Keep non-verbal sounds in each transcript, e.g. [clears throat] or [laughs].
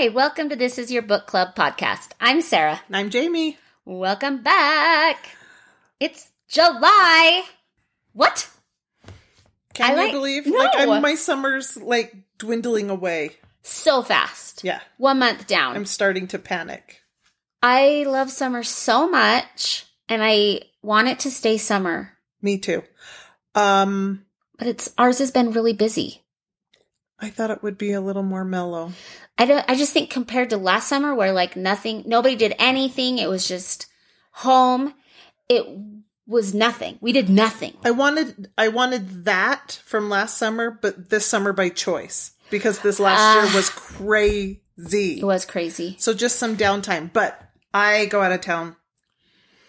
Hi, welcome to This Is Your Book Club podcast. I'm Sarah. And I'm Jamie. Welcome back. It's July. What? Can I you like- believe? No. Like I'm, my summer's like dwindling away. So fast. Yeah, One month down. I'm starting to panic. I love summer so much and I want it to stay summer, Me too. Um, but it's ours has been really busy. I thought it would be a little more mellow. I don't I just think compared to last summer where like nothing nobody did anything, it was just home. It was nothing. We did nothing. I wanted I wanted that from last summer, but this summer by choice because this last Ah. year was crazy. It was crazy. So just some downtime. But I go out of town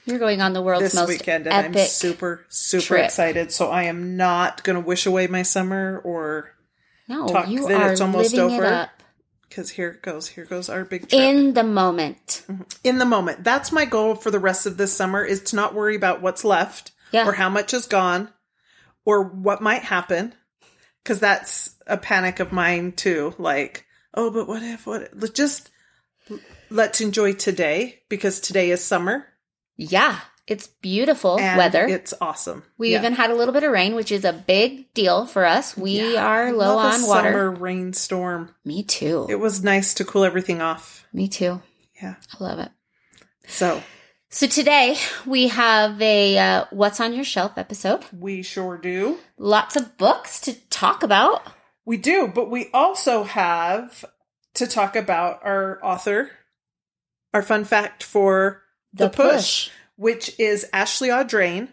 You're going on the world's this most weekend and epic I'm super super trip. excited. So I am not going to wish away my summer or No, talk you that are it's almost living over. it up because here it goes. Here goes our big trip. in the moment. Mm-hmm. in the moment. That's my goal for the rest of this summer is to not worry about what's left Yeah. or how much is gone or what might happen cuz that's a panic of mine too like oh but what if what let's just let's enjoy today because today is summer Yeah, it's beautiful and weather. it's awesome. we Yeah. even had a little bit of rain, which is a big deal for us. We Yeah, are low on water. Summer rainstorm. Me too. It was nice to cool everything off. Me too. Yeah. I love it. So, So today we have a uh, "What's on Your Shelf" episode. we sure do. Lots of books to talk about. We do, but we also have to talk about our author, our fun fact for The, push, which is Ashley Audrain.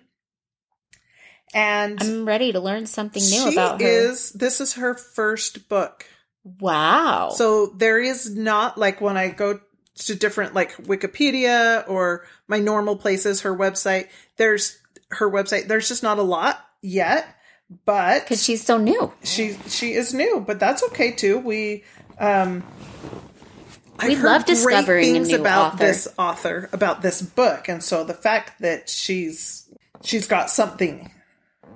And I'm ready to learn something new about her. is this is her first book. wow. So there is not like when I go to different like Wikipedia or my normal places, her website, there's her website, there's just not a lot yet. But because she's so new. she she is new, but that's okay too. We um We love discovering a things about author. this author, about this book, and so the fact that she's she's got something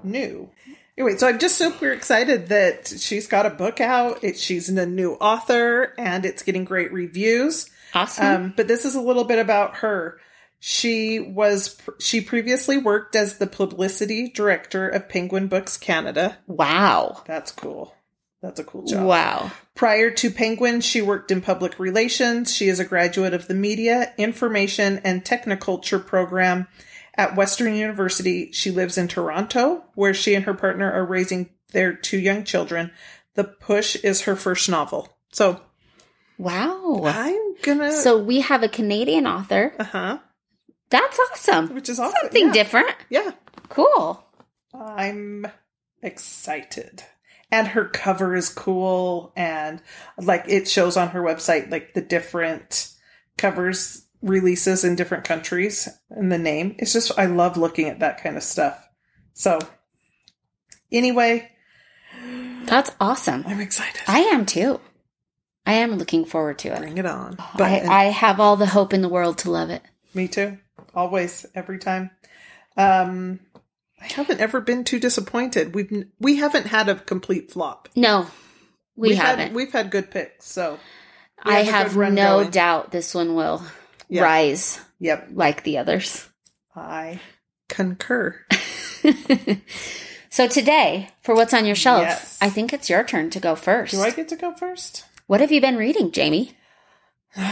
new. Anyway, so I'm just super excited that she's got a book out. It, she's a new author, and it's getting great reviews. Awesome. Um, but this is a little bit about her. She was she previously worked as the publicity director of Penguin Books Canada. wow. That's cool. That's a cool job. Wow. Prior to Penguin, she worked in public relations. She is a graduate of the Media, Information, and Technoculture program at Western University. She lives in Toronto, where she and her partner are raising their two young children. The Push is her first novel. So Wow. I'm gonna. So we have a Canadian author. uh huh. That's awesome. Which is awesome. Something yeah. different. Yeah. Cool. I'm excited. And her cover is cool and like it shows on her website like the different covers releases in different countries and the name. It's just I love looking at that kind of stuff. So anyway, That's awesome. I'm excited. I am too. I am looking forward to it. Bring it on. I, I have all the hope in the world to love it. me too. Always, every time. Um I haven't ever been too disappointed. We've we haven't had a complete flop. No, we We've haven't. Had, we've had good picks, so we I have a have good run no going. doubt this one will Yeah. rise Yep. like the others. I concur. [laughs] so today, for what's on your shelf, Yes. I think it's your turn to go first. Do I get to go first? What have you been reading, Jamie? [sighs]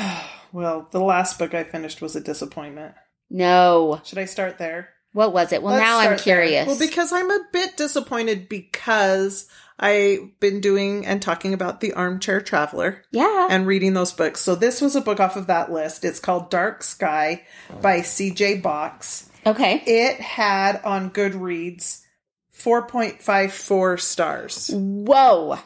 Well, the last book I finished was a disappointment. No. Should I start there? What was it? Well, Let's now I'm start there. curious. Well, because I'm a bit disappointed because I've been doing and talking about The Armchair Traveler yeah. and reading those books. So this was a book off of that list. It's called Dark Sky by CJ Box. okay. It had on Goodreads 4.54 stars. Whoa.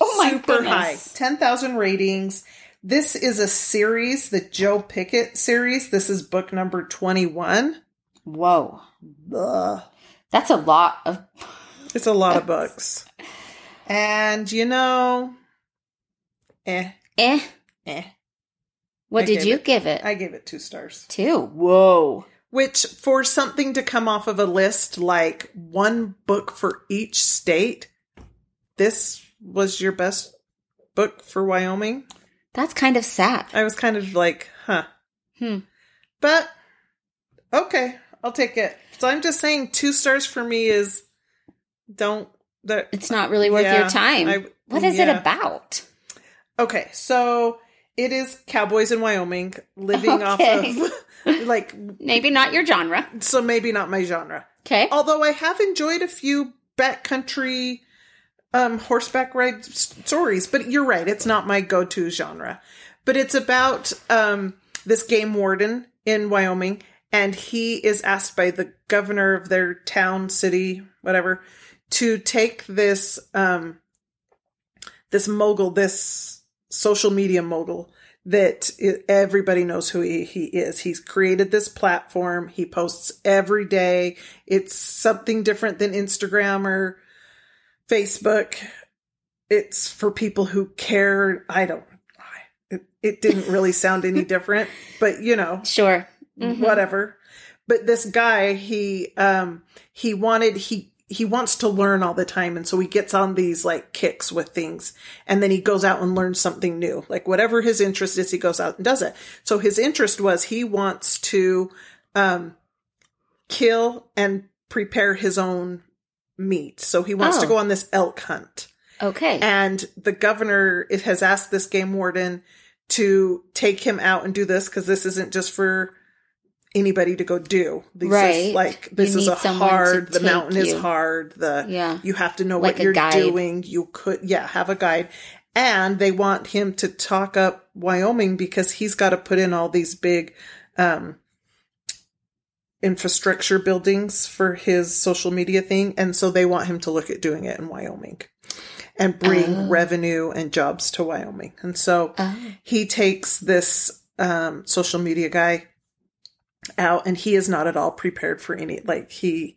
Oh my super goodness. high 10,000 ratings. This is a series, the Joe Pickett series. This is book number 21. Whoa. Ugh. That's a lot of. [laughs] It's a lot of books. And you know, eh, Eh. eh. What I did you it- give it? I gave it two stars. Two. Whoa. Which, for something to come off of a list like one book for each state, this was your best book for Wyoming? That's kind of sad. I was kind of like, huh. Hmm. But okay, I'll take it. So I'm just saying, two stars for me is don't that. It's not really worth Yeah, your time. I- what is it about? Okay, so it is cowboys in Wyoming living Okay. [laughs] off of [laughs] like Maybe not your genre. so maybe not my genre. Okay. Although I have enjoyed a few backcountry um horseback ride stories, but you're right, it's not my go-to genre. But it's about um this game warden in Wyoming and he is asked by the governor of their town, city, whatever, to take this um this mogul, this social media mogul that everybody knows who he, he is. He's created this platform. He posts every day. It's something different than Instagram or Facebook. It's for people who care. I don't, it, it didn't really sound any [laughs] different, but you know, Sure. Mhm. whatever. But this guy, he um he wanted he he wants to learn all the time and so he gets on these like kicks with things and then he goes out and learns something new. Like whatever his interest is, he goes out and does it. So his interest was he wants to um kill and prepare his own meat. So he wants to Oh. go on this elk hunt. Okay. And the governor it has asked this game warden to take him out and do this because this isn't just for anybody to go do. This Right. is like this You is a hard. The mountain is hard. The yeah. you have to know Like what you're guide. doing. You could yeah have a guide. And they want him to talk up Wyoming because he's got to put in all these big um infrastructure buildings for his social media thing and so they want him to look at doing it in Wyoming and bring Oh. revenue and jobs to Wyoming. And so Oh. he takes this um, social media guy out and he is not at all prepared for any like he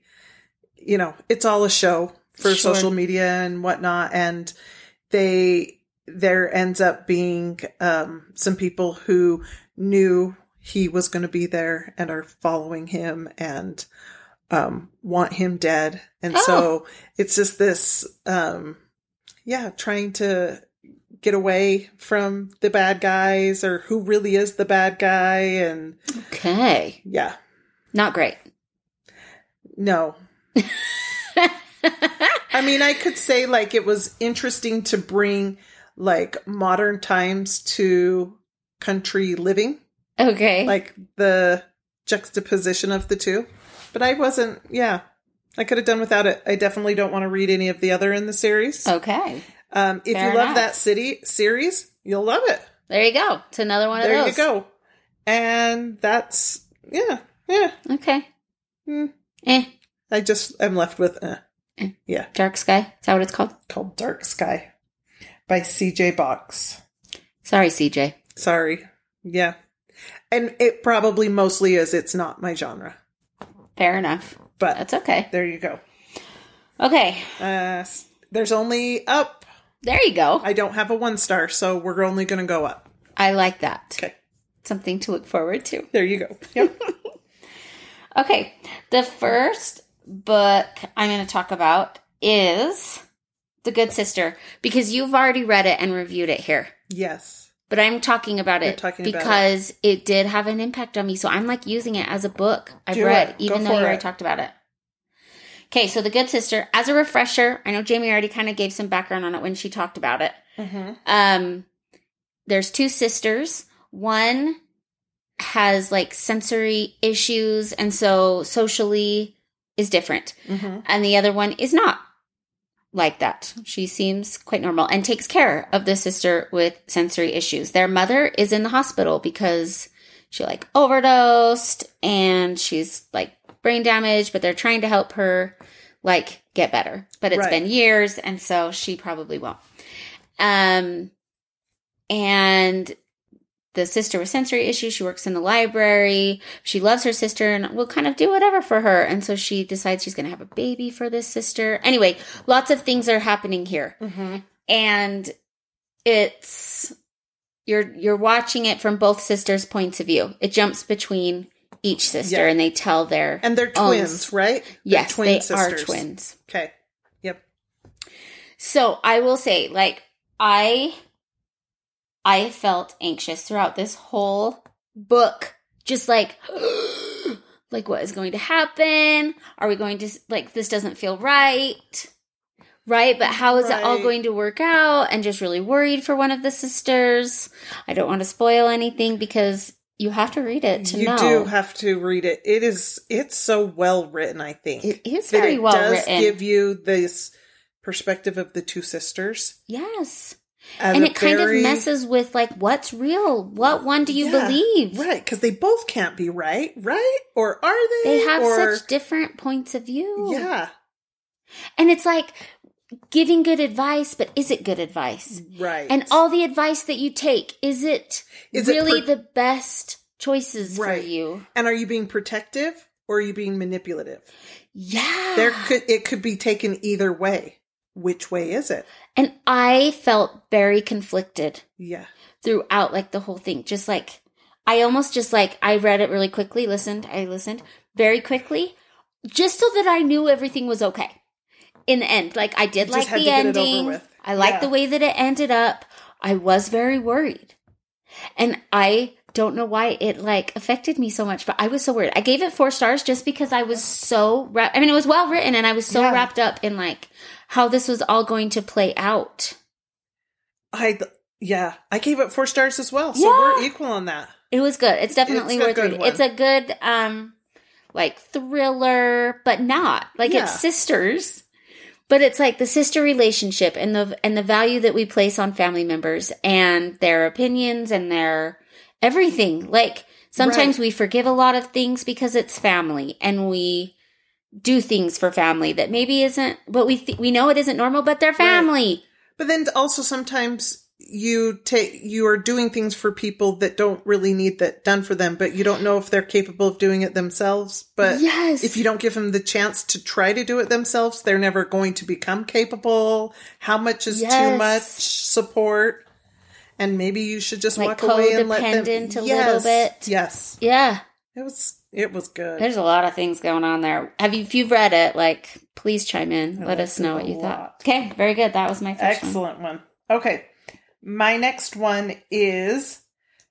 you know it's all a show for Sure. social media and whatnot and they there ends up being um, some people who knew he was going to be there and are following him and um, want him dead and Oh. so it's just this um, yeah trying to get away from the bad guys or who really is the bad guy and Okay. yeah Not great. no [laughs] i mean i could say like it was interesting to bring like modern times to country living okay. like the juxtaposition of the two but i wasn't yeah i could have done without it i definitely don't want to read any of the other in the series okay. Um if fair you love enough. that city series you'll love it There you go. It's another one there of those. There you go and that's yeah yeah Okay. Hmm. Eh. i just i'm left with uh, Eh. yeah Dark Sky. Is that what it's called? called dark sky by cj box Sorry, CJ. sorry yeah and it probably mostly is it's not my genre Fair enough. but That's okay. there you go Okay. uh there's only up There you go. i don't have a one star so we're only gonna go up I like that. okay Something to look forward to. there you go yep [laughs] Okay. The first book I'm going to talk about is The Good Sister because you've already read it and reviewed it here. yes But I'm talking about it talking about because it. did have an impact on me. So I'm like using it as a book I've Do read, it. Even though you already it. talked about it. Okay, so The Good Sister, as a refresher, I know Jamie already kind of gave some background on it when she talked about it. mm-hmm. Um, there's two sisters. One has like sensory issues, and so socially is different, Mm-hmm. and the other one is not like that. She seems quite normal and takes care of the sister with sensory issues. Their mother is in the hospital because she like overdosed and she's like brain damage, but they're trying to help her like get better. But it's Right. been years and so she probably won't. Um and the sister with sensory issues, she works in the library. She loves her sister and will kind of do whatever for her. And so she decides she's going to have a baby for this sister. Anyway, lots of things are happening here. Mm-hmm. And it's you're you're watching it from both sisters' points of view. It jumps between each sister Yeah. and they tell their and they're Owns. twins right They're yes, twin they sisters. are twins. okay yep So I will say, like, I I felt anxious throughout this whole book. Just like, [gasps] like what is going to happen? Are we going to, like, this doesn't feel right? Right? But how is it all going to work out? And just really worried for one of the sisters. I don't want to spoil anything because you have to read it to you know. do have to read it. It is it's so well written, I think. it is very it well does written. give you this perspective of the two sisters. yes. And it kind very- of messes with like what's real? What one do you Yeah, believe? Right, because they both can't be right, right? Or are they? They have or, such different points of view. Yeah, And it's like giving good advice, but is it good advice? right. And all the advice that you take, is it Is it really per- the best choices Right. for you? And are you being protective or are you being manipulative? Yeah. There could it could be taken either way. Which way is it? and I felt very conflicted Yeah. throughout like the whole thing. Just like I almost just like I read it really quickly, listened, I listened very quickly, just so that I knew everything was okay. In the end, like I did You like the to get it over ending. I like Yeah. the way that it ended up. I was very worried. And I don't know why it like affected me so much, but I was so worried. I gave it four stars just because I was so wrapped. I mean, it was well written and I was so Yeah. wrapped up in like how this was all going to play out. I yeah, I gave it four stars as well. So Yeah. we're equal on that. It was good. It's definitely It's worth good reading. one. It's a good um like thriller, but not. Like Yeah. it's sisters. But it's like the sister relationship and the and the value that we place on family members and their opinions and their everything. Like sometimes Right. we forgive a lot of things because it's family and we do things for family that maybe isn't but we th- we know it isn't normal but they're family. But then also sometimes you take you are doing things for people that don't really need that done for them, but you don't know if they're capable of doing it themselves. But Yes. if you don't give them the chance to try to do it themselves, they're never going to become capable. How much is too much support? And maybe you should just Like walk away and let them. a little bit. Yes, Yeah. it was. It was good. There's a lot of things going on there. Have you, if you've read it, like, please chime in. I Let us know what you lot. thought. Okay, very good. That was my first one. Excellent one. Okay, my next one is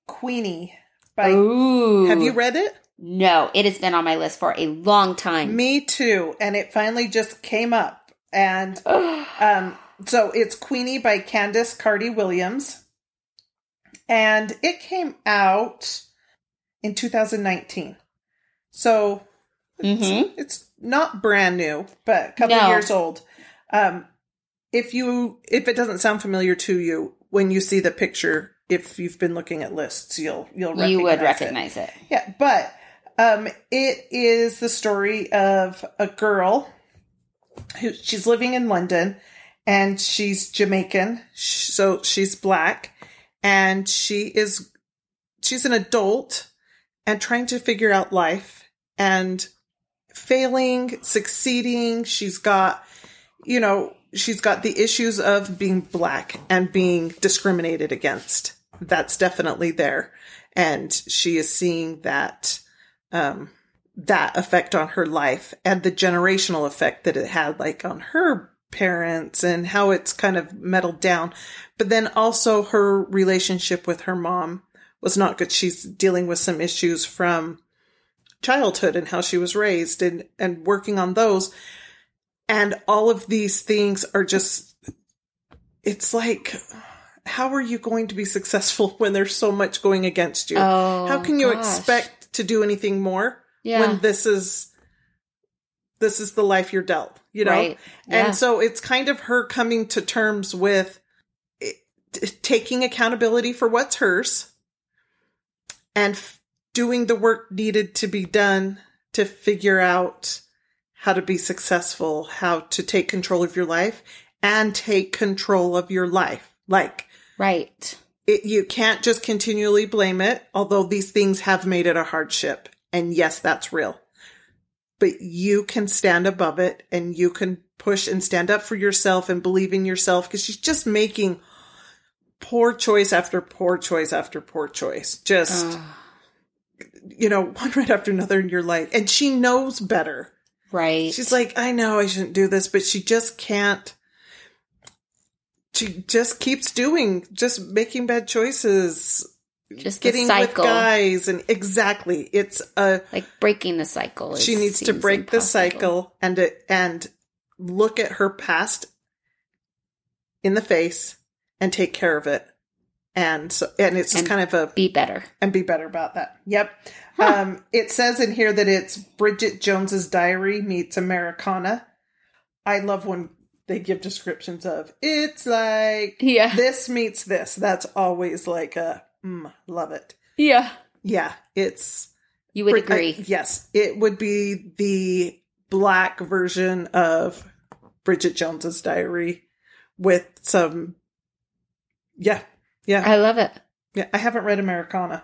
Queenie by. Ooh. Have you read it? No, it has been on my list for a long time. Me too. And it finally just came up. And [sighs] um, so it's Queenie by Candice Carty-Williams. And it came out in 2019. So it's, Mhm. it's not brand new, but a couple No. years old. Um, if you if it doesn't sound familiar to you when you see the picture, if you've been looking at lists, you'll you'll recognize you would it. recognize it. Yeah, but um, it is the story of a girl who she's living in London and she's Jamaican, so she's black, and she is she's an adult and trying to figure out life and failing, succeeding. She's got, you know, she's got the issues of being black and being discriminated against. That's definitely there. And she is seeing that, um, that effect on her life and the generational effect that it had like on her parents and how it's kind of meddled down. But then also her relationship with her mom was not good. She's dealing with some issues from childhood and how she was raised and, and working on those. And all of these things are just, it's like, how are you going to be successful [laughs] when there's so much going against you? Oh, how can you gosh. expect to do anything more Yeah. when this is, this is the life you're dealt, you know? Right. Yeah. And so it's kind of her coming to terms with it, t- taking accountability for what's hers and f- doing the work needed to be done to figure out how to be successful, how to take control of your life and take control of your life. Like right. it, you can't just continually blame it, although these things have made it a hardship. And yes, that's real. But you can stand above it and you can push and stand up for yourself and believe in yourself because she's just making poor choice after poor choice after poor choice. Just, Ugh. you know, [laughs] one right after another in your life. And she knows better. Right. She's like, I know I shouldn't do this, but she just can't. she just keeps doing, just making bad choices, Just getting with guys, and exactly, it's a Like breaking the cycle. she needs to break the cycle and and look at her past in the face and take care of it. And so, and it's just And kind of a Be better. and be better about that. Yep. Huh. Um, it says in here that it's Bridget Jones's Diary meets Americana. I love when they give descriptions of it's like Yeah. this meets this. That's always like a mm, love it. Yeah. Yeah, it's You would agree. I- yes, it would be the black version of Bridget Jones's Diary with some. Yeah, yeah, I love it. yeah. I haven't read Americana,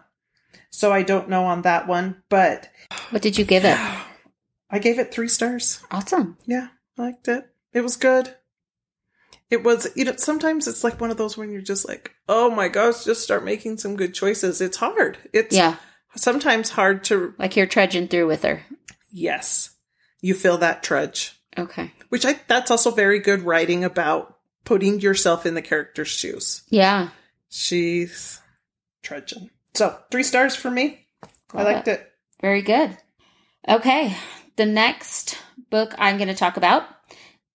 so I don't know on that one, but What did you give it? [sighs] I gave it three stars. Awesome. Yeah, I liked it. It was good. It was, you know, sometimes it's like one of those when you're just like, oh my gosh, just start making some good choices. It's hard. It's Yeah. sometimes hard to, Like you're trudging through with her. yes, you feel that trudge, Okay. which I, that's also very good writing about putting yourself in the character's shoes. Yeah. She's trudging. So three stars for me. I liked it. Very good. Okay. The next book I'm going to talk about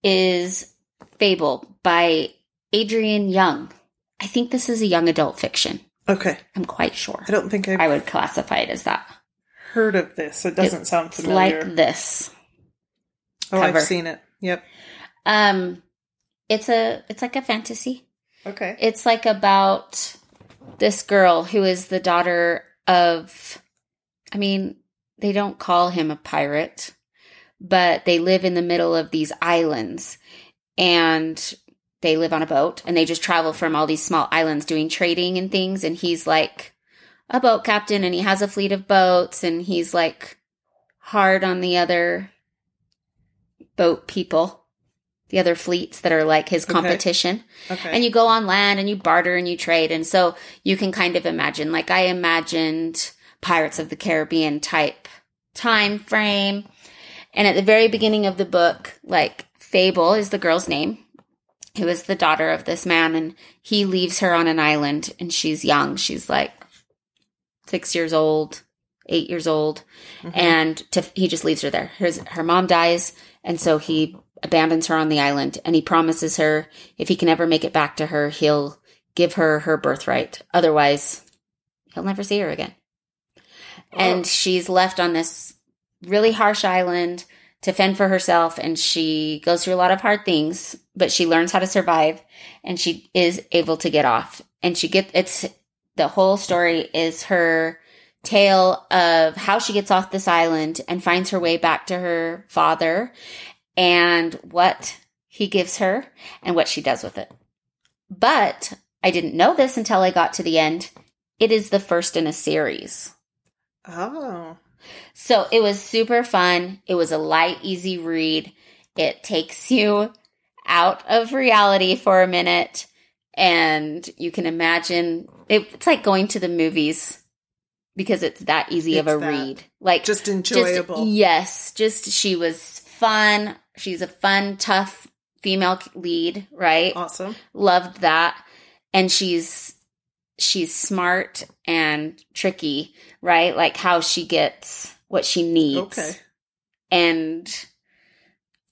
is Fable by Adrienne Young. I think this is a young adult fiction. Okay. I'm quite sure. I don't think I've I would classify it as that. heard of this. It doesn't sound It's familiar. like this. oh, cover. I've seen it. Yep. Um it's a it's like a fantasy. Okay. It's like about this girl who is the daughter of, I mean, they don't call him a pirate, but they live in the middle of these islands and they live on a boat and they just travel from all these small islands doing trading and things. And he's like a boat captain and he has a fleet of boats and he's like hard on the other boat people, the other fleets that are like his Okay. competition. Okay. and you go on land and you barter and you trade. And so you can kind of imagine like i imagined pirates of the caribbean type time frame. And at the very beginning of the book like fable is the girl's name who is the daughter of this man. And he leaves her on an island and she's young. She's like six years old eight years old Mhm. and to, he just leaves her there. His, her mom dies, and so he abandons her on the island. And he promises her if he can ever make it back to her, he'll give her her birthright. Otherwise, he'll never see her again. And she's left on this really harsh island to fend for herself, and she goes through a lot of hard things, but she learns how to survive, and she is able to get off. And she get it's the whole story is her tale of how she gets off this island and finds her way back to her father and what he gives her and what she does with it. But I didn't know this until I got to the end. It is the first in a series. Oh. So it was super fun. It was a light, easy read. It takes you out of reality for a minute and you can imagine it, it's like going to the movies because it's that easy of a that. read. Like Just just- enjoyable. yes, just she was fun. She's a fun, tough female lead, right? Awesome. Loved that. And she's she's smart and tricky, right? Like how she gets what she needs. Okay. And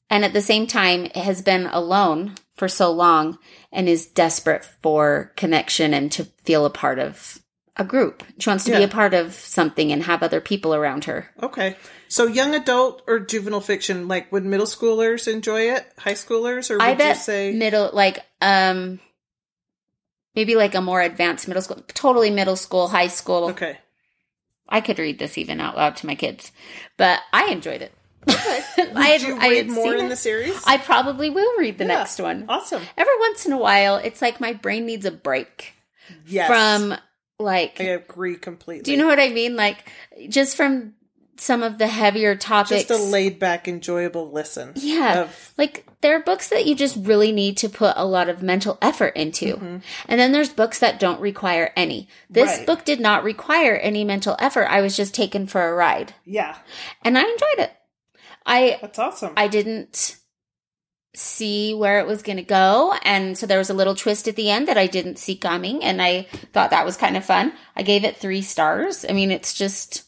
and at the same time has been alone for so long and is desperate for connection and to feel a part of a group. She wants to be a part of something and have other people around her. Okay. So young adult or juvenile fiction, like would middle schoolers enjoy it? High schoolers? Or would I bet you say middle like um maybe like a more advanced middle school totally middle school high school Okay. i could read this even out loud to my kids but i enjoyed it Okay. [laughs] I had- you I read had more in it. the series? i probably will read the Yeah. next one awesome. every once in a while it's like my brain needs a break Yes. from like I agree completely. do you know what i mean like just from some of the heavier topics just a laid back, enjoyable listen. Yeah. Of, like there are books that you just really need to put a lot of mental effort into. Mhm. And then there's books that don't require any. This Right. book did not require any mental effort. I was just taken for a ride. Yeah. And I enjoyed it. I That's awesome. I didn't see where it was going to go. And so there was a little twist at the end that I didn't see coming. And I thought that was kind of fun. I gave it three stars. I mean, it's just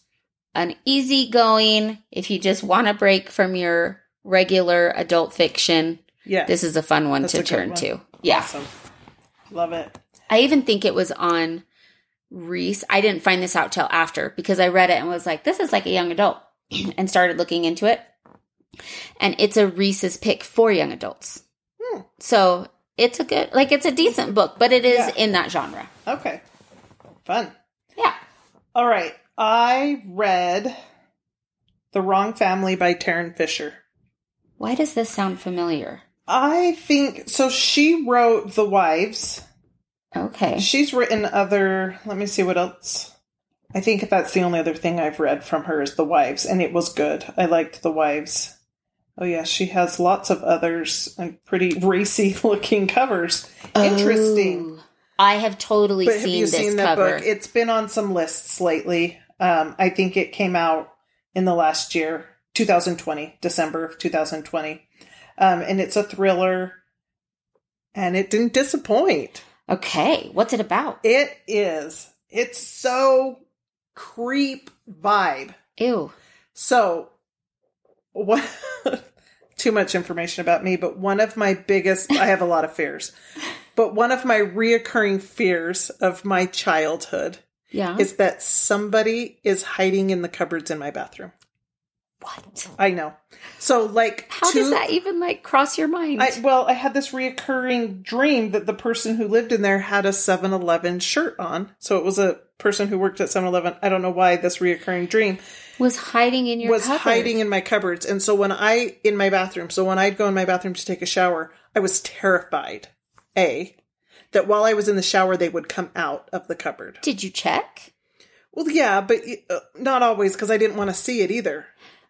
an easy going, if you just want to break from your regular adult fiction, Yeah. this is a fun one That's to turn one. to. Yeah. Awesome. Love it. I even think it was on Reese. I didn't find this out till after because I read it and was like, this is like a young adult [clears throat] and started looking into it. And it's a Reese's pick for young adults. Hmm. So it's a good, like, it's a decent book, but it is Yeah. in that genre. Okay. Fun. Yeah. All right. I read The Wrong Family by Tarryn Fisher. Why does this sound familiar? I think so. She wrote The Wives. Okay. She's written other. Let me see what else. I think that's the only other thing I've read from her is The Wives, and it was good. I liked The Wives. Oh yeah, she has lots of others and pretty racy [laughs] looking covers. Interesting. Oh, I have totally But have seen you this seen that cover. book? It's been on some lists lately. Um, I think it came out in the last year, 2020, December of 2020. Um, and it's a thriller, and it didn't disappoint. okay. What's it about? It is. It's so creep vibe. Ew. So, [laughs] what? Too much information about me, but one of my biggest, I have a lot of fears, but one of my reoccurring fears of my childhood Yeah. is that somebody is hiding in the cupboards in my bathroom. What? I know. So, like, How two- does that even like cross your mind? I, well, I had this reoccurring dream that the person who lived in there had a 7 Eleven shirt on. So it was a person who worked at 7 Eleven. I don't know why this reoccurring dream was hiding in your was cupboard. hiding in my cupboards. And so when I, in my bathroom, so when I'd go in my bathroom to take a shower, I was terrified. A, that while I was in the shower, they would come out of the cupboard. Did you check? Well, yeah, but uh, not always because I didn't want to see it either.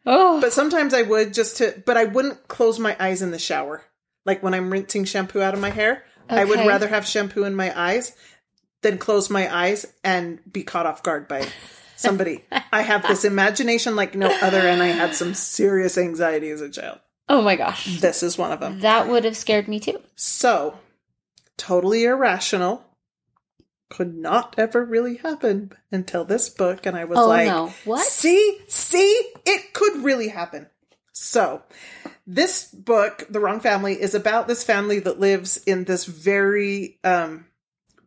Oh, But sometimes I would just to, but I wouldn't close my eyes in the shower. Like when I'm rinsing shampoo out of my hair, I would rather have shampoo in my eyes than close my eyes and be caught off guard by somebody. [laughs] I have this imagination like no other, and I had some serious anxiety as a child. oh my gosh. This is one of them. That would have scared me too. So, totally irrational. Could not ever really happen until this book, and I was Oh like, no. What? See, see, it could really happen. So, this book, The Wrong Family, is about this family that lives in this very um,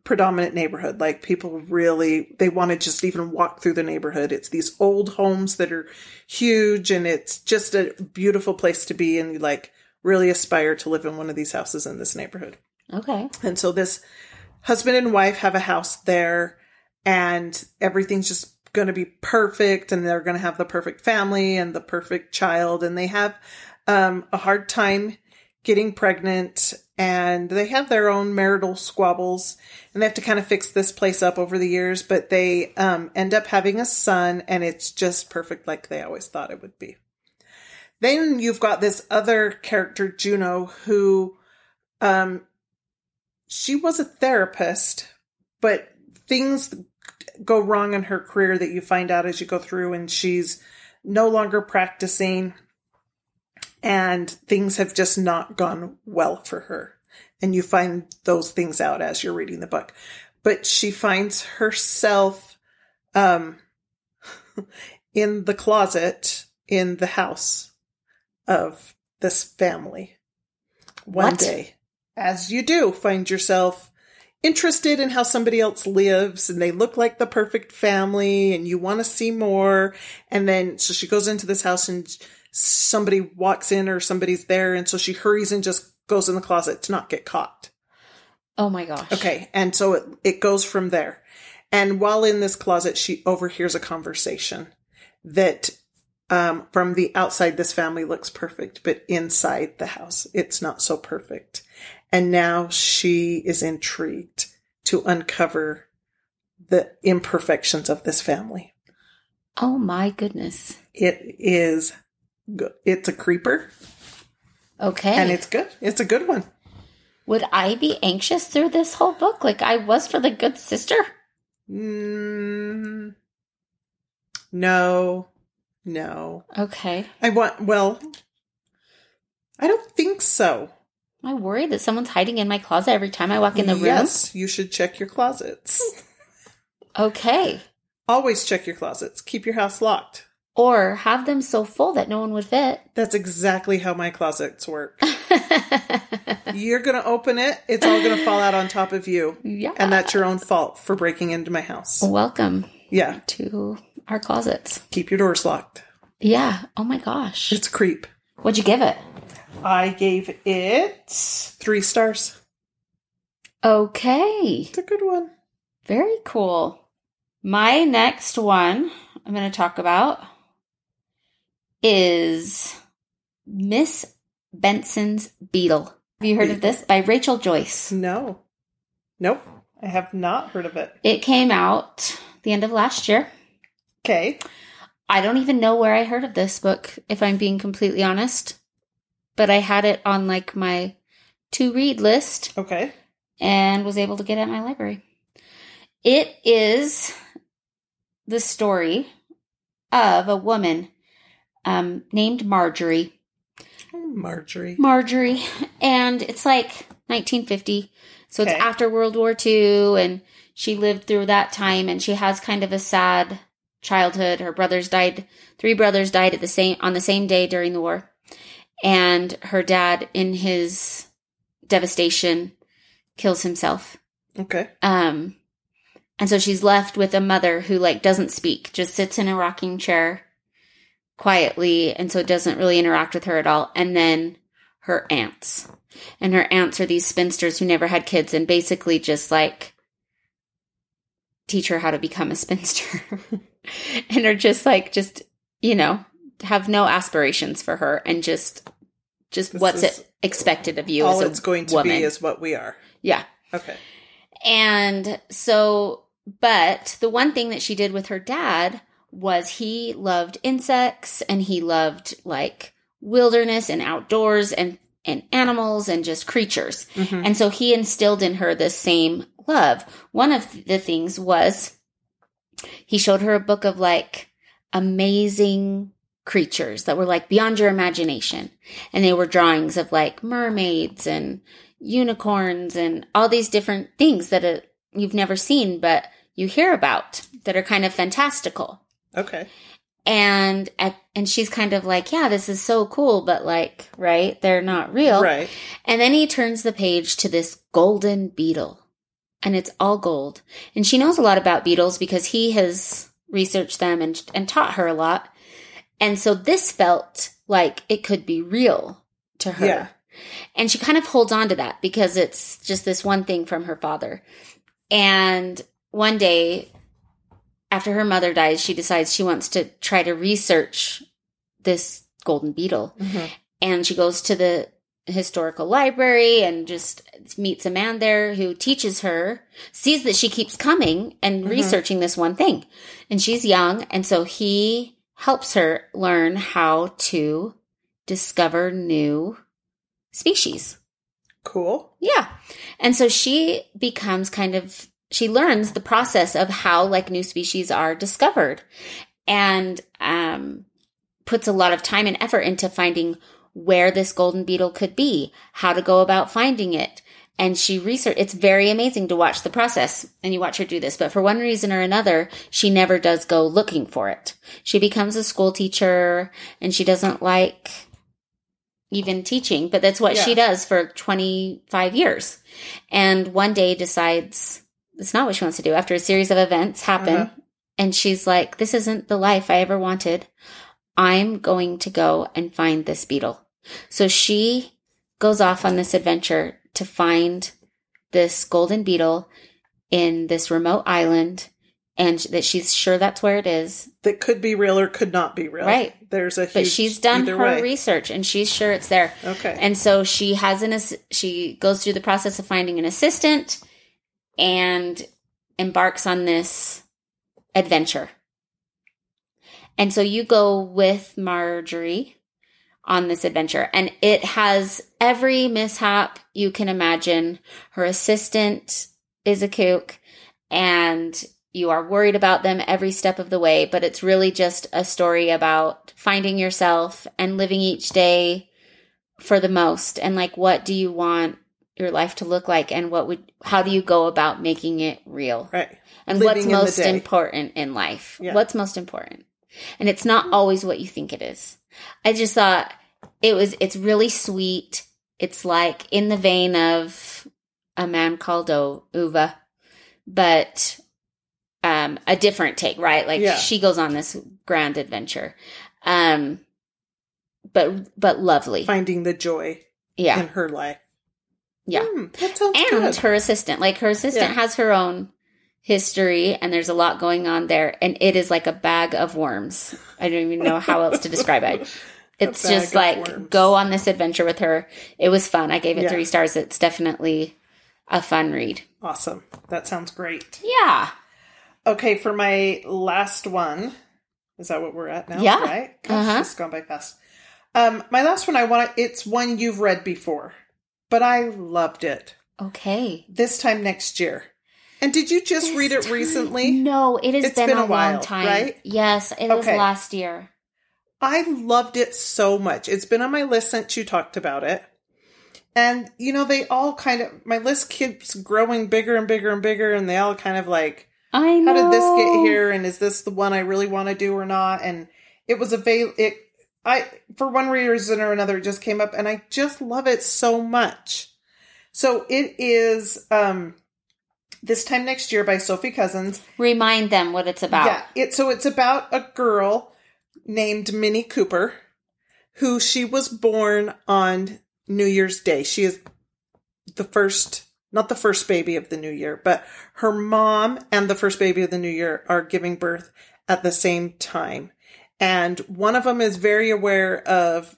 predominant neighborhood. Like, people really, they want to just even walk through the neighborhood. It's these old homes that are huge, and it's just a beautiful place to be, and you like really aspire to live in one of these houses in this neighborhood. Okay. And so this husband and wife have a house there and everything's just going to be perfect and they're going to have the perfect family and the perfect child and they have um, a hard time getting pregnant and they have their own marital squabbles and they have to kind of fix this place up over the years but they um, end up having a son and it's just perfect like they always thought it would be. Then you've got this other character juno who um, she was a therapist, but things go wrong in her career that you find out as you go through, and she's no longer practicing, and things have just not gone well for her. And you find those things out as you're reading the book. But she finds herself um, [laughs] in the closet in the house of this family one What? day as you do, find yourself interested in how somebody else lives and they look like the perfect family and you want to see more. And then, so she goes into this house and somebody walks in or somebody's there. And so she hurries and just goes in the closet to not get caught. Oh my gosh. Okay. And so it, it goes from there. And while in this closet, she overhears a conversation that um, from the outside, this family looks perfect, but inside the house, it's not so perfect. And now she is intrigued to uncover the imperfections of this family. Oh my goodness. It is. It's a creeper Okay. and it's good. It's a good one. Would I be anxious through this whole book like I was for the good sister? Mm, no, no. Okay. I want, well, I don't think so. I worry that someone's hiding in my closet every time I walk in the room. Yes, you should check your closets. Okay. Always check your closets. Keep your house locked. Or have them so full that no one would fit. That's exactly how my closets work. [laughs] You're going to open it, it's all going to fall out on top of you. yeah. And that's your own fault for breaking into my house. Welcome Yeah, to our closets. keep your doors locked. Yeah. Oh my gosh. It's a creep. What'd you give it? I gave it three stars. Okay. It's a good one. Very cool. My next one I'm going to talk about is Miss Benson's Beetle. Have you heard of this? By Rachel Joyce. No. Nope. I have not heard of it. It came out the end of last year. Okay. I don't even know where I heard of this book, if I'm being completely honest. But I had it on like my to read list Okay. and was able to get it at my library. It is the story of a woman um, named Marjorie. Marjorie. Marjorie, and it's like 1950, so it's after World War II, and she lived through that time, and she has kind of a sad childhood. Her brothers died; three brothers died at the same on the same day during the war, and her dad, in his devastation, kills himself. Okay. Um, and so she's left with a mother who like doesn't speak, just sits in a rocking chair quietly, and so doesn't really interact with her at all. And then her aunts, and her aunts are these spinsters who never had kids, and basically just like teach her how to become a spinster, [laughs] [laughs] and are just like just you know have no aspirations for her, and just just This what's it expected of you All it's going to woman. be is what we are. yeah. Okay. And so, but the one thing that she did with her dad was he loved insects and he loved like wilderness and outdoors and and animals and just creatures. Mhm. And so he instilled in her the same love. One of the things was he showed her a book of like amazing creatures that were like beyond your imagination. And they were drawings of like mermaids and unicorns and all these different things that uh, you've never seen, but you hear about that are kind of fantastical Okay. and at, and she's kind of like, yeah, this is so cool, but like, right, they're not real. Right. And then he turns the page to this golden beetle, and it's all gold. And she knows a lot about beetles because he has researched them and and taught her a lot. And so this felt like it could be real to her. Yeah. And she kind of holds on to that because it's just this one thing from her father. And one day, after her mother dies, she decides she wants to try to research this golden beetle. Mhm. And she goes to the historical library and just meets a man there who teaches her, sees that she keeps coming and Mhm. researching this one thing. And she's young. And so he helps her learn how to discover new species. Cool. Yeah. And so she becomes kind of she learns the process of how like new species are discovered and um puts a lot of time and effort into finding where this golden beetle could be, how to go about finding it. And she research it's very amazing to watch the process and you watch her do this, but for one reason or another, she never does go looking for it. She becomes a school teacher and she doesn't like even teaching, but that's what she does for 25 years. And one day decides it's not what she wants to do after a series of events happen. Uh-huh. And she's like, this isn't the life I ever wanted. I'm going to go and find this beetle. So she goes off on this adventure to find this golden beetle in this remote island and that she's sure that's where it is. That could be real or could not be real. Right. There's a huge, But she's done her way. research and she's sure it's there. Okay. And so she has an she goes through the process of finding an assistant and embarks on this adventure. And so you go with Marjorie on this adventure. And it has every mishap you can imagine. Her assistant is a kook and you are worried about them every step of the way, but it's really just a story about finding yourself and living each day for the most. And like what do you want your life to look like? And what would how do you go about making it real? Right. and Living what's most important in life? Yeah. what's most important? And it's not always what you think it is i just thought it was it's really sweet it's like in the vein of a man called o- Ove but um a different take right like Yeah. she goes on this grand adventure um but but lovely Finding the joy yeah in her life. yeah sounds and good. her assistant like her assistant Yeah. has her own history and there's a lot going on there and it is like a bag of worms i don't even know how else to describe it [laughs] it's just like worms. go on this adventure with her it was fun i gave it Yeah. three stars it's definitely a fun read Awesome. That sounds great. yeah Okay, for my last one, is that what we're at now? Yeah. Right? Gosh, Uh-huh. It's gone by fast. Um, my last one, I want to, it's one you've read before, but I loved it. okay This time next year. And did you just This read it time- recently? no it has It's been, been a, a while, long time right? yes it was last year I loved it so much. It's been on my list since you talked about it. And, you know, they all kind of, my list keeps growing bigger and bigger and bigger, and they all kind of like, i know how did this get here and is this the one i really want to do or not and it was avail it i for one reason or another it just came up and i just love it so much so it is um this time next year by sophie cousens. Remind them what it's about. Yeah. It so it's about a girl named minnie cooper who she was born on new year's day. She is the first not the first baby of the new year, but her mom and the first baby of the new year are giving birth at the same time. And one of them is very aware of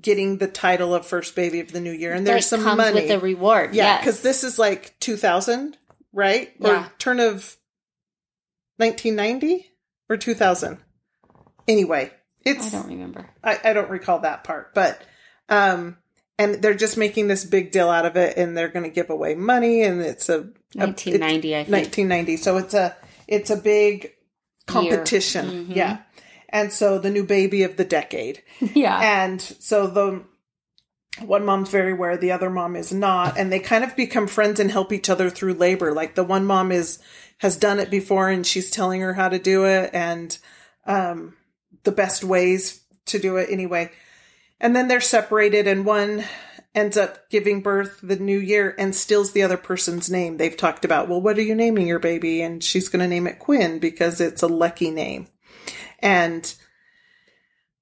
getting the title of first baby of the new year. And there's some comes money. with a reward yeah, yes. because this is like 2000, right? Yeah. Or turn of 1990 or 2000. Anyway, it's i don't remember I, I don't recall that part, but um, and they're just making this big deal out of it, and they're going to give away money, and it's a, a 1990 i think 1990, so it's a it's a big competition, Mhm. yeah. And so the new baby of the decade, [laughs] yeah and so the one mom's very aware, the other mom is not, and they kind of become friends and help each other through labor. Like the one mom is has done it before, and she's telling her how to do it, and um, the best ways to do it anyway. And then they're separated, and one ends up giving birth the new year and steals the other person's name. They've talked about, well, what are you naming your baby? And she's going to name it Quinn because it's a lucky name. And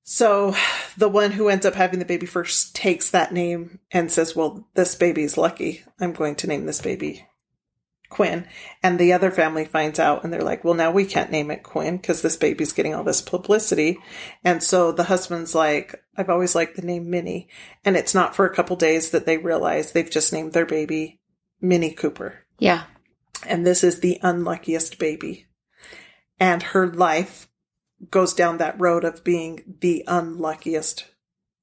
so the one who ends up having the baby first takes that name and says, well, this baby's lucky. I'm going to name this baby Quinn. And the other family finds out and they're like, well, now we can't name it Quinn because this baby's getting all this publicity. And so the husband's like, I've always liked the name Minnie. And it's not for a couple days that they realize they've just named their baby Minnie Cooper. yeah And this is the unluckiest baby. And her life goes down that road of being the unluckiest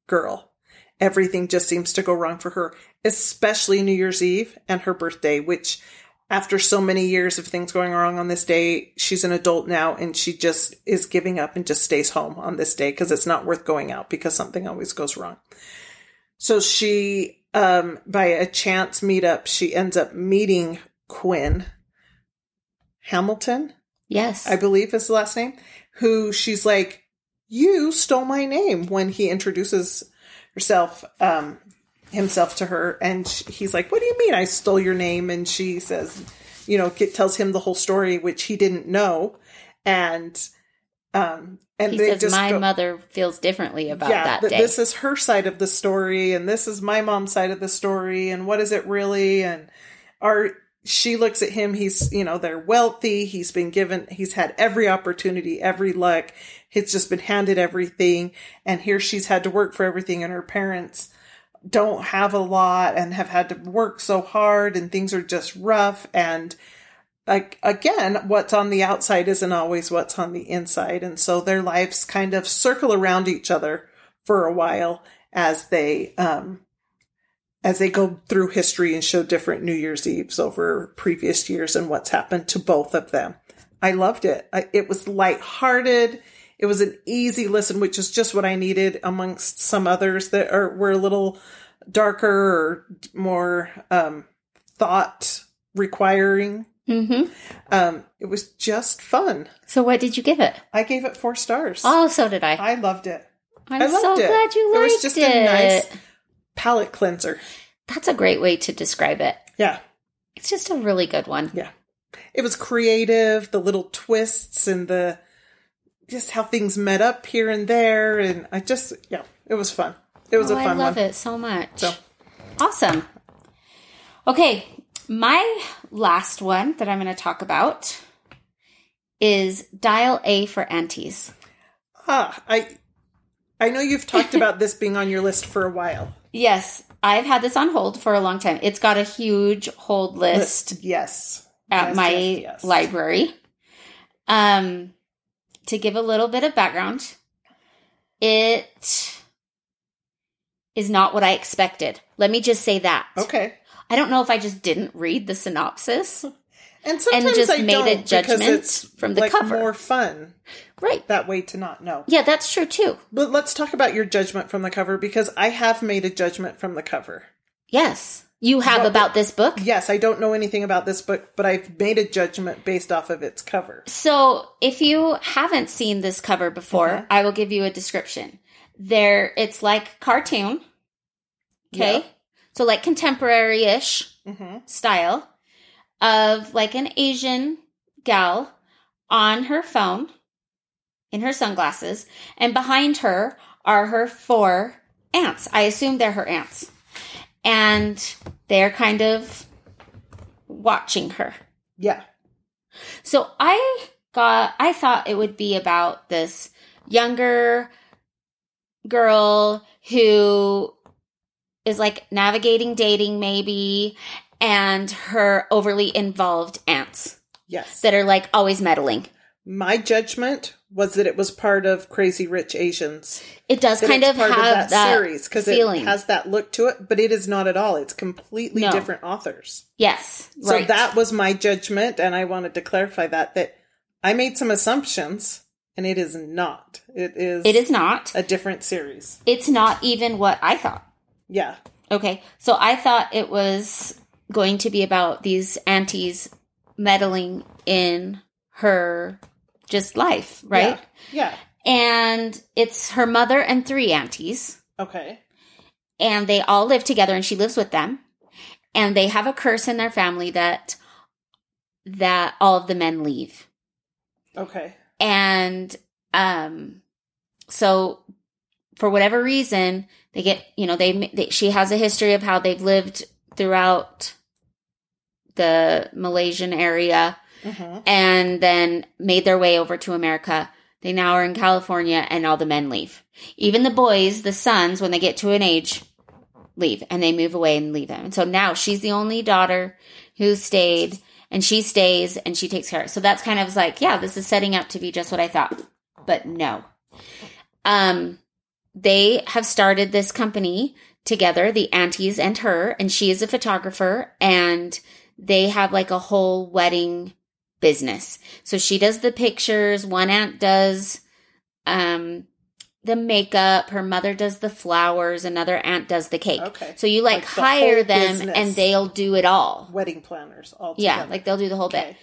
girl. Everything just seems to go wrong for her, especially New Year's Eve and her birthday, which after so many years of things going wrong on this day, she's an adult now and she just is giving up and just stays home on this day because it's not worth going out because something always goes wrong. So she, um, by a chance meetup, she ends up meeting Quinn Hamilton, yes I believe is the last name, who she's like, You stole my name when he introduces herself, um, himself to her. And sh he's like, What do you mean I stole your name? And she says, You know, get, tells him the whole story, which he didn't know. And, um, and he says my go- mother feels differently about yeah, that th- day this is her side of the story, and this is my mom's side of the story, and what is it really? And are she looks at him, he's you know, they're wealthy, he's been given he's had every opportunity, every luck, he's just been handed everything, and here she's had to work for everything, and her parents don't have a lot and have had to work so hard and things are just rough and like again what's on the outside isn't always what's on the inside and so their lives kind of circle around each other for a while as they um as they go through history and show different new year's eves over previous years and what's happened to both of them i loved it I, it was lighthearted It was an easy listen, which is just what I needed amongst some others that are were a little darker or more um, thought requiring. Mm-hmm. Um, it was just fun. So, what did you give it? I gave it four stars. Oh, so did I. I loved it. I'm I loved so it. glad you liked It was just it. a nice palate cleanser. That's a great way to describe it. Yeah. It's just a really good one. Yeah. It was creative, the little twists and the just how things met up here and there. And I just, yeah, it was fun. It was Oh, a fun one. I love one. it so much. So, Awesome. Okay, my last one that I'm going to talk about is Dial A for Aunties. ah, I, I know you've talked about this being on your list for a while. [laughs] Yes, I've had this on hold for a long time. It's got a huge hold list Yes. at Yes, my yes, yes. library. Um, to give a little bit of background, it is not what I expected. Let me just say that. Okay. I don't know if I just didn't read the synopsis. [laughs] And sometimes just I made a judgment it's from the like cover. more fun Right. that way to not know. Yeah, that's true too. But let's talk about your judgment from the cover because I have made a judgment from the cover. Yes. You have about this book? Yes, I don't know anything about this book, but I've made a judgment based off of its cover. So, if you haven't seen this cover before, Mhm. I will give you a description. There, it's like cartoon. Okay. Yeah. So, like contemporary ish Mm-hmm. style of like an Asian gal on her phone in her sunglasses, and behind her are her four aunts. I assume they're her aunts. And they're kind of watching her. Yeah. So I got, I thought it would be about this younger girl who is like navigating dating, maybe, and her overly involved aunts Yes. that are like always meddling. My judgment was that it was part of Crazy Rich Asians. It does That kind of part have that, series because it has that look to it, but it is not at all. It's completely No. different authors. yes, So right. that was my judgment, and I wanted to clarify that that I made some assumptions, and it is not. It is. it is not. a different series. It's not even what I thought. Yeah. Okay, so I thought it was going to be about these aunties meddling in her just life, right? Yeah. And it's her mother and three aunties. Okay. and they all live together, and she lives with them. And they have a curse in their family that that all of the men leave. Okay. And um so for whatever reason, they get, you know, they, they she has a history of how they've lived throughout the Malaysian area hmm and then made their way over to America. They now are in California and all the men leave. Even the boys, the sons, when they get to an age, leave and they move away and leave them. And so now she's the only daughter who stayed and she stays and she takes care of. So that's kind of like, yeah, this is setting up to be just what I thought. But no. Um they have started this company together, the aunties and her, and she is a photographer and they have like a whole wedding business. So she does the pictures, one aunt does um the makeup, her mother does the flowers, another aunt does the cake. Okay. So you like, Like the hire them business. and they'll do it all. Wedding planners. All together. Yeah, like they'll do the whole bit.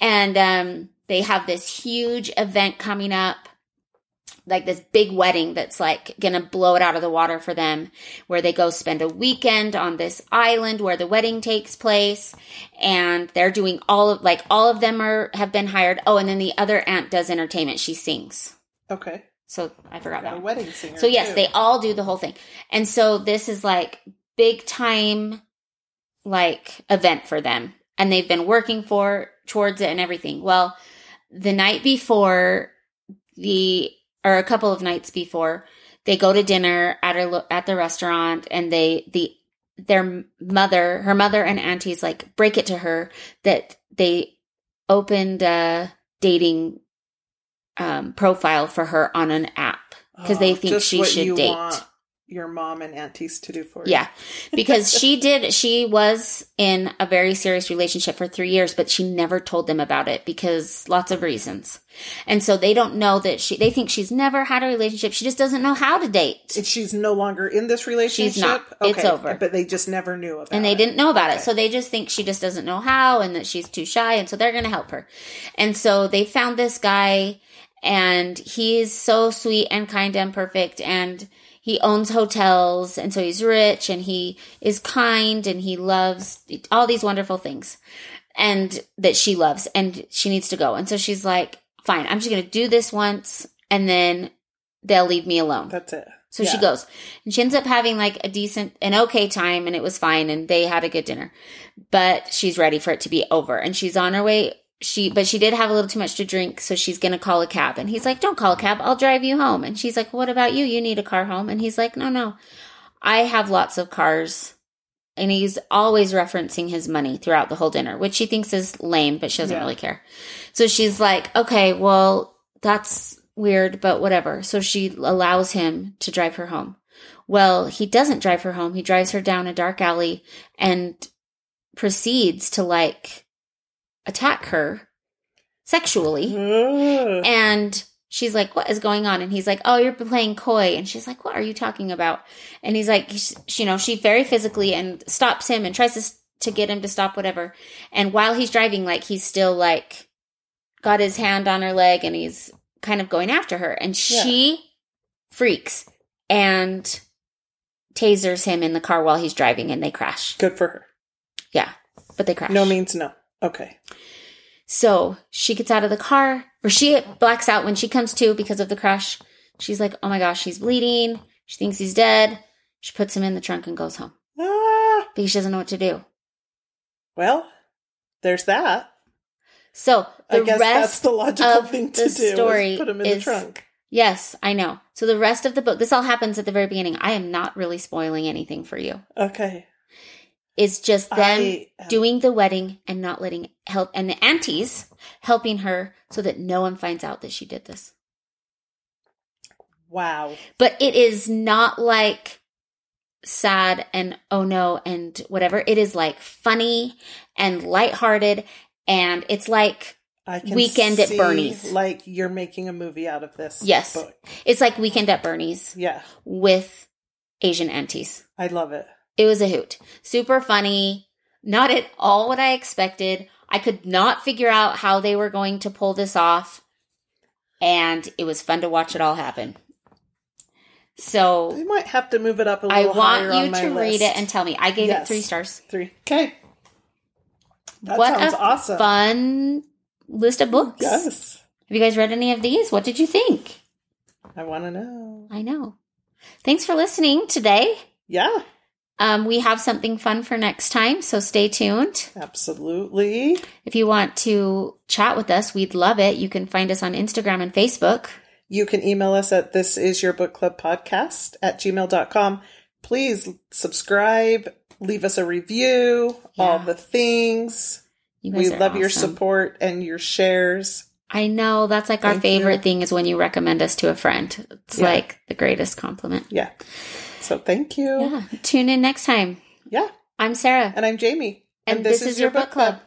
And um they have this huge event coming up like this big wedding that's like gonna blow it out of the water for them where they go spend a weekend on this island where the wedding takes place and they're doing all of like all of them are have been hired oh and then the other aunt does entertainment she sings Okay. so i forgot Got that a wedding singer. So yes, too. they all do the whole thing. And so this is like big time like event for them. And they've been working for towards it and everything. Well, the night before the or a couple of nights before, they go to dinner at a lo- at the restaurant and they the their mother, her mother and aunties like break it to her that they opened a dating um, profile for her on an app because they Oh, think she should date. want. Your mom and aunties to do for you. Yeah, because she [laughs] did, she was in a very serious relationship for three years, but she never told them about it because lots of reasons. And so they don't know that she, they think she's never had a relationship. She just doesn't know how to date. And she's no longer in this relationship. not. It's over. But they just never knew about it. and they didn't know about it. So they just think she just doesn't know how and that she's too shy. And so they're going to help her. And so they found this guy and he's so sweet and kind and perfect. And he owns hotels. And so he's rich and he is kind and he loves all these wonderful things and that she loves and she needs to go. And so she's like, fine, I'm just going to do this once and then they'll leave me alone. That's it. So she goes and she ends up having like a decent, an okay time and it was fine and they had a good dinner. But she's ready for it to be over and she's on her way. She, but she did have a little too much to drink. So she's going to call a cab and he's like, don't call a cab. I'll drive you home. And she's like, what about you? You need a car home. And he's like, no, no, I have lots of cars. And he's always referencing his money throughout the whole dinner, which she thinks is lame, but she doesn't Yeah. really care. So she's like, okay, well, that's weird, but whatever. So she allows him to drive her home. Well, he doesn't drive her home. He drives her down a dark alley and proceeds to like attack her sexually. Ugh. And she's like, What is going on? And he's like, Oh, you're playing coy. And she's like, What are you talking about? And he's like, You know, she very physically and stops him and tries to, to get him to stop whatever. And while he's driving, like, he's still like got his hand on her leg and he's kind of going after her. And she freaks and tasers him in the car while he's driving and they crash. Good for her. Yeah, but they crash. No means no. Okay. So she gets out of the car, or she blacks out when she comes to because of the crash. She's like, oh my gosh, he's bleeding. She thinks he's dead. She puts him in the trunk and goes home Ah, because she doesn't know what to do. well, there's that. So the I guess rest that's the logical of thing to the do. story is put him in the is- trunk. Yes, I know. So the rest of the book, this all happens at the very beginning. I am not really spoiling anything for you. Okay. It's just them I doing the wedding and not letting help, and the aunties helping her so that no one finds out that she did this. Wow. but it is not like sad and oh no and whatever. It is like funny and lighthearted and it's like I can Weekend at Bernie's. Like you're making a movie out of this. Yes. book. it's like Weekend at Bernie's Yeah. with Asian aunties. I love it. It was a hoot. Super funny. Not at all what I expected. I could not figure out how they were going to pull this off. And it was fun to watch it all happen. So I might have to move it up a I little want higher on you to read it and tell me. I gave it three stars. three. Okay. That what sounds a awesome. fun list of books. Yes. Have you guys read any of these? What did you think? I want to know. I know. Thanks for listening today. Yeah. Um, we have something fun for next time, so stay tuned. Absolutely. If you want to chat with us, we'd love it. You can find us on Instagram and Facebook. You can email us at this is your book club podcast at gmail.com. Please subscribe, leave us a review, all the things. We love your support and your shares. I know that's like our favorite you. thing is when you recommend us to a friend. It's Yeah. like the greatest compliment. Yeah. So thank you. Yeah. Tune in next time. Yeah. I'm Sarah. And I'm Jamie. And, this, is, your book club.